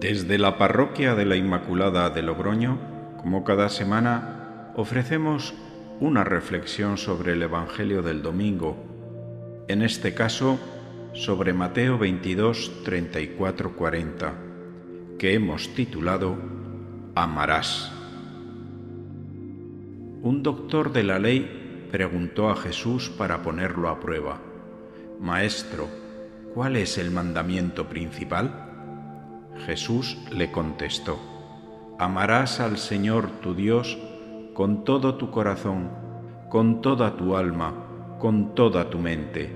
Desde la parroquia de la Inmaculada de Logroño, como cada semana, ofrecemos una reflexión sobre el Evangelio del Domingo, en este caso sobre Mateo 22, 34, 40, que hemos titulado Amarás. Un doctor de la ley preguntó a Jesús para ponerlo a prueba, Maestro, ¿cuál es el mandamiento principal? Jesús le contestó, Amarás al Señor tu Dios con todo tu corazón, con toda tu alma, con toda tu mente.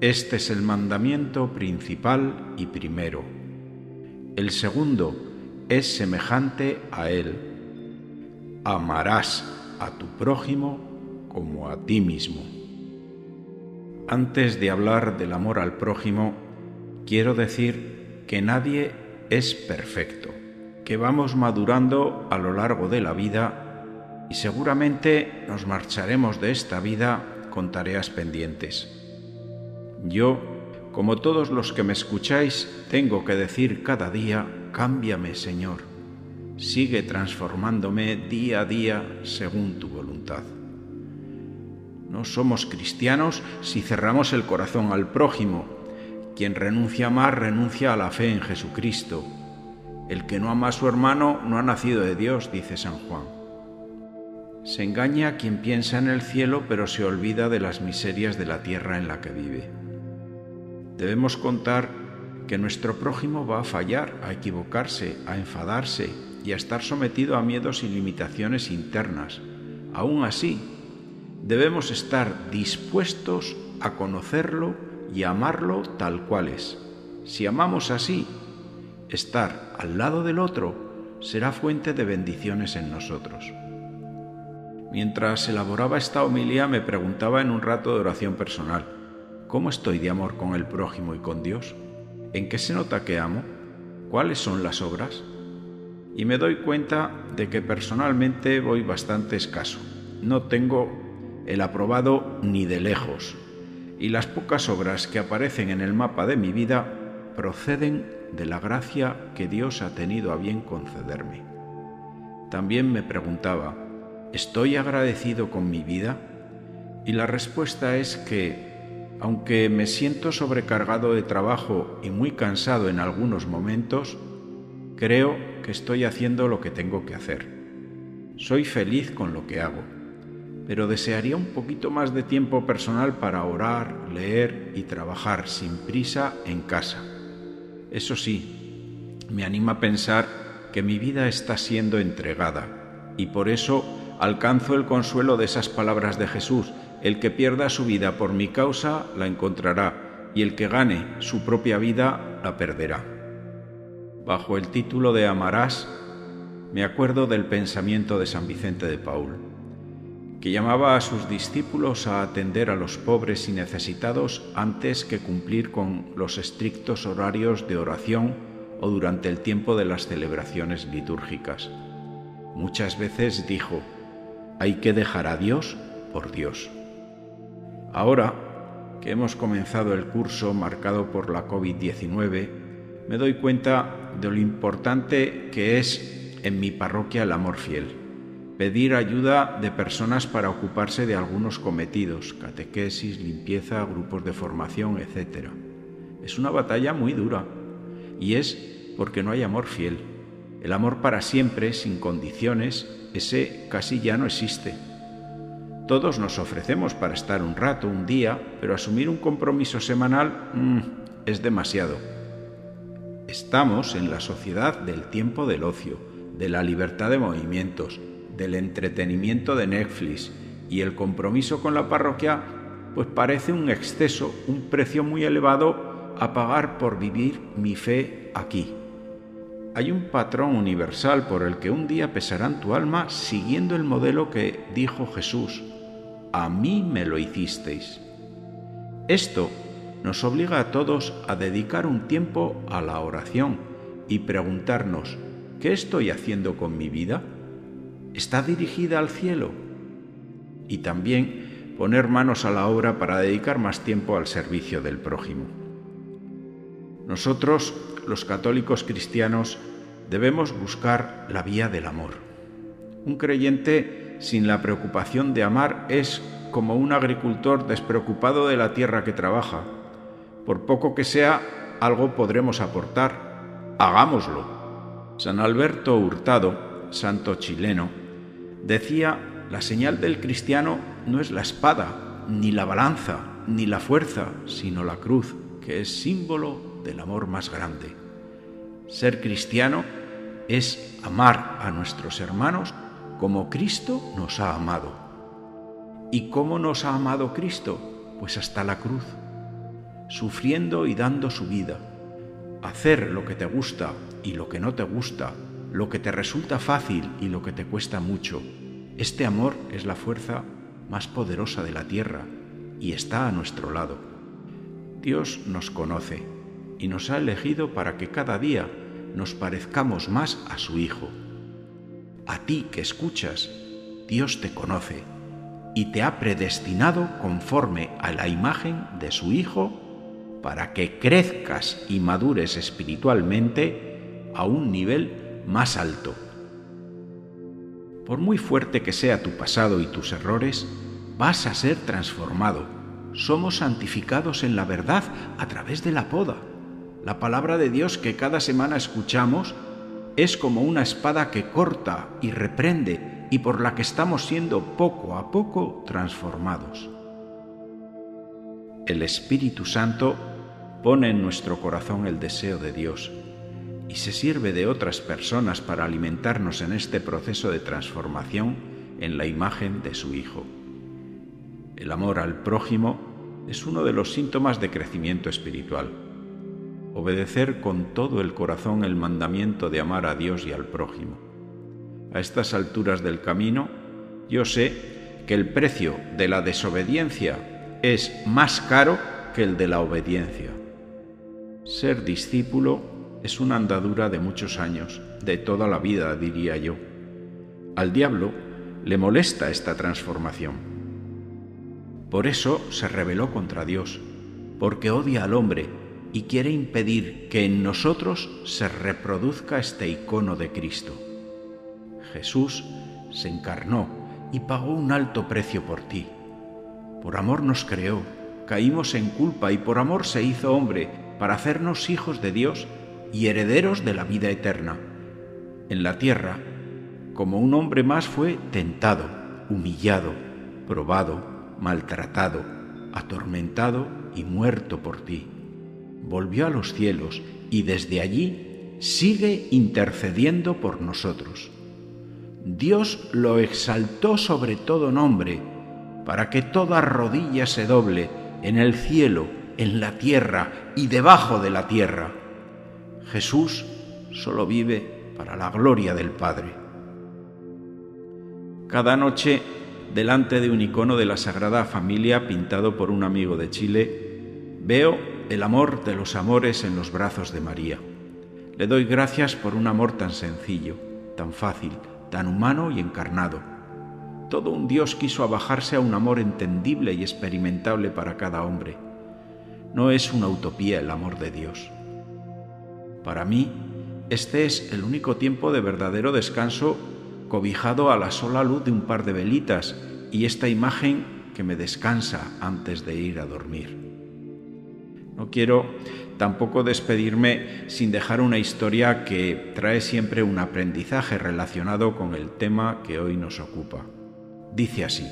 Este es el mandamiento principal y primero. El segundo es semejante a él. Amarás a tu prójimo como a ti mismo. Antes de hablar del amor al prójimo, quiero decir que nadie es perfecto, que vamos madurando a lo largo de la vida y seguramente nos marcharemos de esta vida con tareas pendientes. Yo, como todos los que me escucháis, tengo que decir cada día, cámbiame Señor, sigue transformándome día a día según tu voluntad. No somos cristianos si cerramos el corazón al prójimo quien renuncia a amar renuncia a la fe en Jesucristo. El que no ama a su hermano no ha nacido de Dios, dice San Juan. Se engaña quien piensa en el cielo pero se olvida de las miserias de la tierra en la que vive. Debemos contar que nuestro prójimo va a fallar, a equivocarse, a enfadarse y a estar sometido a miedos y limitaciones internas. Aún así, debemos estar dispuestos a conocerlo y amarlo tal cual es. Si amamos así, estar al lado del otro será fuente de bendiciones en nosotros. Mientras elaboraba esta homilía me preguntaba en un rato de oración personal, ¿cómo estoy de amor con el prójimo y con Dios? ¿En qué se nota que amo? ¿Cuáles son las obras? Y me doy cuenta de que personalmente voy bastante escaso. No tengo el aprobado ni de lejos, y las pocas obras que aparecen en el mapa de mi vida proceden de la gracia que Dios ha tenido a bien concederme. También me preguntaba, ¿estoy agradecido con mi vida? Y la respuesta es que, aunque me siento sobrecargado de trabajo y muy cansado en algunos momentos, creo que estoy haciendo lo que tengo que hacer. Soy feliz con lo que hago pero desearía un poquito más de tiempo personal para orar, leer y trabajar sin prisa en casa. Eso sí, me anima a pensar que mi vida está siendo entregada y por eso alcanzo el consuelo de esas palabras de Jesús, el que pierda su vida por mi causa la encontrará y el que gane su propia vida la perderá. Bajo el título de Amarás, me acuerdo del pensamiento de San Vicente de Paul que llamaba a sus discípulos a atender a los pobres y necesitados antes que cumplir con los estrictos horarios de oración o durante el tiempo de las celebraciones litúrgicas. Muchas veces dijo, hay que dejar a Dios por Dios. Ahora que hemos comenzado el curso marcado por la COVID-19, me doy cuenta de lo importante que es en mi parroquia el amor fiel pedir ayuda de personas para ocuparse de algunos cometidos, catequesis, limpieza, grupos de formación, etc. Es una batalla muy dura y es porque no hay amor fiel. El amor para siempre, sin condiciones, ese casi ya no existe. Todos nos ofrecemos para estar un rato, un día, pero asumir un compromiso semanal mm, es demasiado. Estamos en la sociedad del tiempo del ocio, de la libertad de movimientos, del entretenimiento de Netflix y el compromiso con la parroquia, pues parece un exceso, un precio muy elevado a pagar por vivir mi fe aquí. Hay un patrón universal por el que un día pesarán tu alma siguiendo el modelo que dijo Jesús, a mí me lo hicisteis. Esto nos obliga a todos a dedicar un tiempo a la oración y preguntarnos, ¿qué estoy haciendo con mi vida? Está dirigida al cielo. Y también poner manos a la obra para dedicar más tiempo al servicio del prójimo. Nosotros, los católicos cristianos, debemos buscar la vía del amor. Un creyente sin la preocupación de amar es como un agricultor despreocupado de la tierra que trabaja. Por poco que sea, algo podremos aportar. Hagámoslo. San Alberto Hurtado, santo chileno, decía, la señal del cristiano no es la espada, ni la balanza, ni la fuerza, sino la cruz, que es símbolo del amor más grande. Ser cristiano es amar a nuestros hermanos como Cristo nos ha amado. ¿Y cómo nos ha amado Cristo? Pues hasta la cruz, sufriendo y dando su vida. Hacer lo que te gusta y lo que no te gusta, lo que te resulta fácil y lo que te cuesta mucho. Este amor es la fuerza más poderosa de la tierra y está a nuestro lado. Dios nos conoce y nos ha elegido para que cada día nos parezcamos más a su Hijo. A ti que escuchas, Dios te conoce y te ha predestinado conforme a la imagen de su Hijo para que crezcas y madures espiritualmente a un nivel más alto. Por muy fuerte que sea tu pasado y tus errores, vas a ser transformado. Somos santificados en la verdad a través de la poda. La palabra de Dios que cada semana escuchamos es como una espada que corta y reprende y por la que estamos siendo poco a poco transformados. El Espíritu Santo pone en nuestro corazón el deseo de Dios y se sirve de otras personas para alimentarnos en este proceso de transformación en la imagen de su Hijo. El amor al prójimo es uno de los síntomas de crecimiento espiritual. Obedecer con todo el corazón el mandamiento de amar a Dios y al prójimo. A estas alturas del camino, yo sé que el precio de la desobediencia es más caro que el de la obediencia. Ser discípulo es una andadura de muchos años, de toda la vida, diría yo. Al diablo le molesta esta transformación. Por eso se rebeló contra Dios, porque odia al hombre y quiere impedir que en nosotros se reproduzca este icono de Cristo. Jesús se encarnó y pagó un alto precio por ti. Por amor nos creó, caímos en culpa y por amor se hizo hombre para hacernos hijos de Dios y herederos de la vida eterna. En la tierra, como un hombre más fue tentado, humillado, probado, maltratado, atormentado y muerto por ti. Volvió a los cielos y desde allí sigue intercediendo por nosotros. Dios lo exaltó sobre todo nombre, para que toda rodilla se doble en el cielo, en la tierra y debajo de la tierra. Jesús solo vive para la gloria del Padre. Cada noche, delante de un icono de la Sagrada Familia pintado por un amigo de Chile, veo el amor de los amores en los brazos de María. Le doy gracias por un amor tan sencillo, tan fácil, tan humano y encarnado. Todo un Dios quiso abajarse a un amor entendible y experimentable para cada hombre no es una utopía el amor de Dios. Para mí, este es el único tiempo de verdadero descanso cobijado a la sola luz de un par de velitas y esta imagen que me descansa antes de ir a dormir. No quiero tampoco despedirme sin dejar una historia que trae siempre un aprendizaje relacionado con el tema que hoy nos ocupa. Dice así,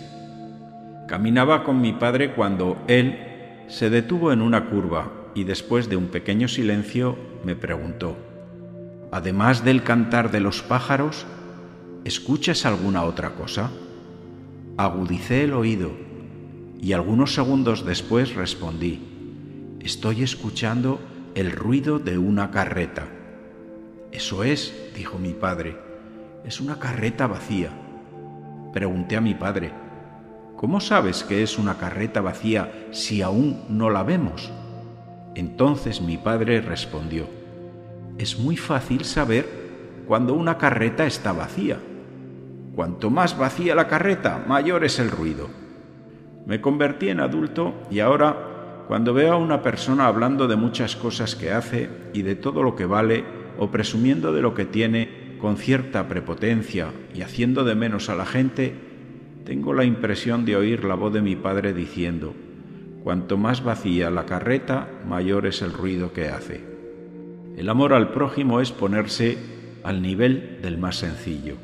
caminaba con mi padre cuando él se detuvo en una curva y después de un pequeño silencio me preguntó, además del cantar de los pájaros, ¿escuchas alguna otra cosa? Agudicé el oído y algunos segundos después respondí, estoy escuchando el ruido de una carreta. Eso es, dijo mi padre, es una carreta vacía. Pregunté a mi padre, ¿Cómo sabes que es una carreta vacía si aún no la vemos? Entonces mi padre respondió, es muy fácil saber cuando una carreta está vacía. Cuanto más vacía la carreta, mayor es el ruido. Me convertí en adulto y ahora cuando veo a una persona hablando de muchas cosas que hace y de todo lo que vale, o presumiendo de lo que tiene con cierta prepotencia y haciendo de menos a la gente, tengo la impresión de oír la voz de mi padre diciendo, cuanto más vacía la carreta, mayor es el ruido que hace. El amor al prójimo es ponerse al nivel del más sencillo.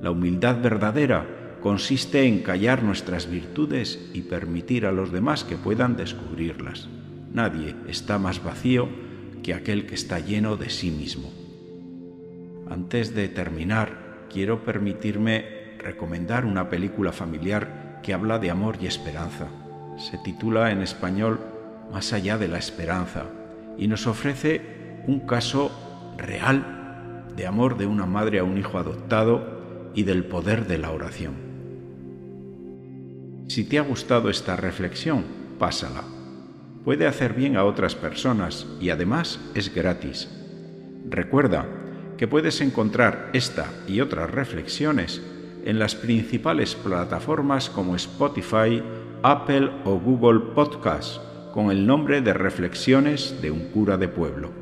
La humildad verdadera consiste en callar nuestras virtudes y permitir a los demás que puedan descubrirlas. Nadie está más vacío que aquel que está lleno de sí mismo. Antes de terminar, quiero permitirme recomendar una película familiar que habla de amor y esperanza. Se titula en español Más allá de la esperanza y nos ofrece un caso real de amor de una madre a un hijo adoptado y del poder de la oración. Si te ha gustado esta reflexión, pásala puede hacer bien a otras personas y además es gratis. Recuerda que puedes encontrar esta y otras reflexiones en las principales plataformas como Spotify, Apple o Google Podcast con el nombre de Reflexiones de un cura de pueblo.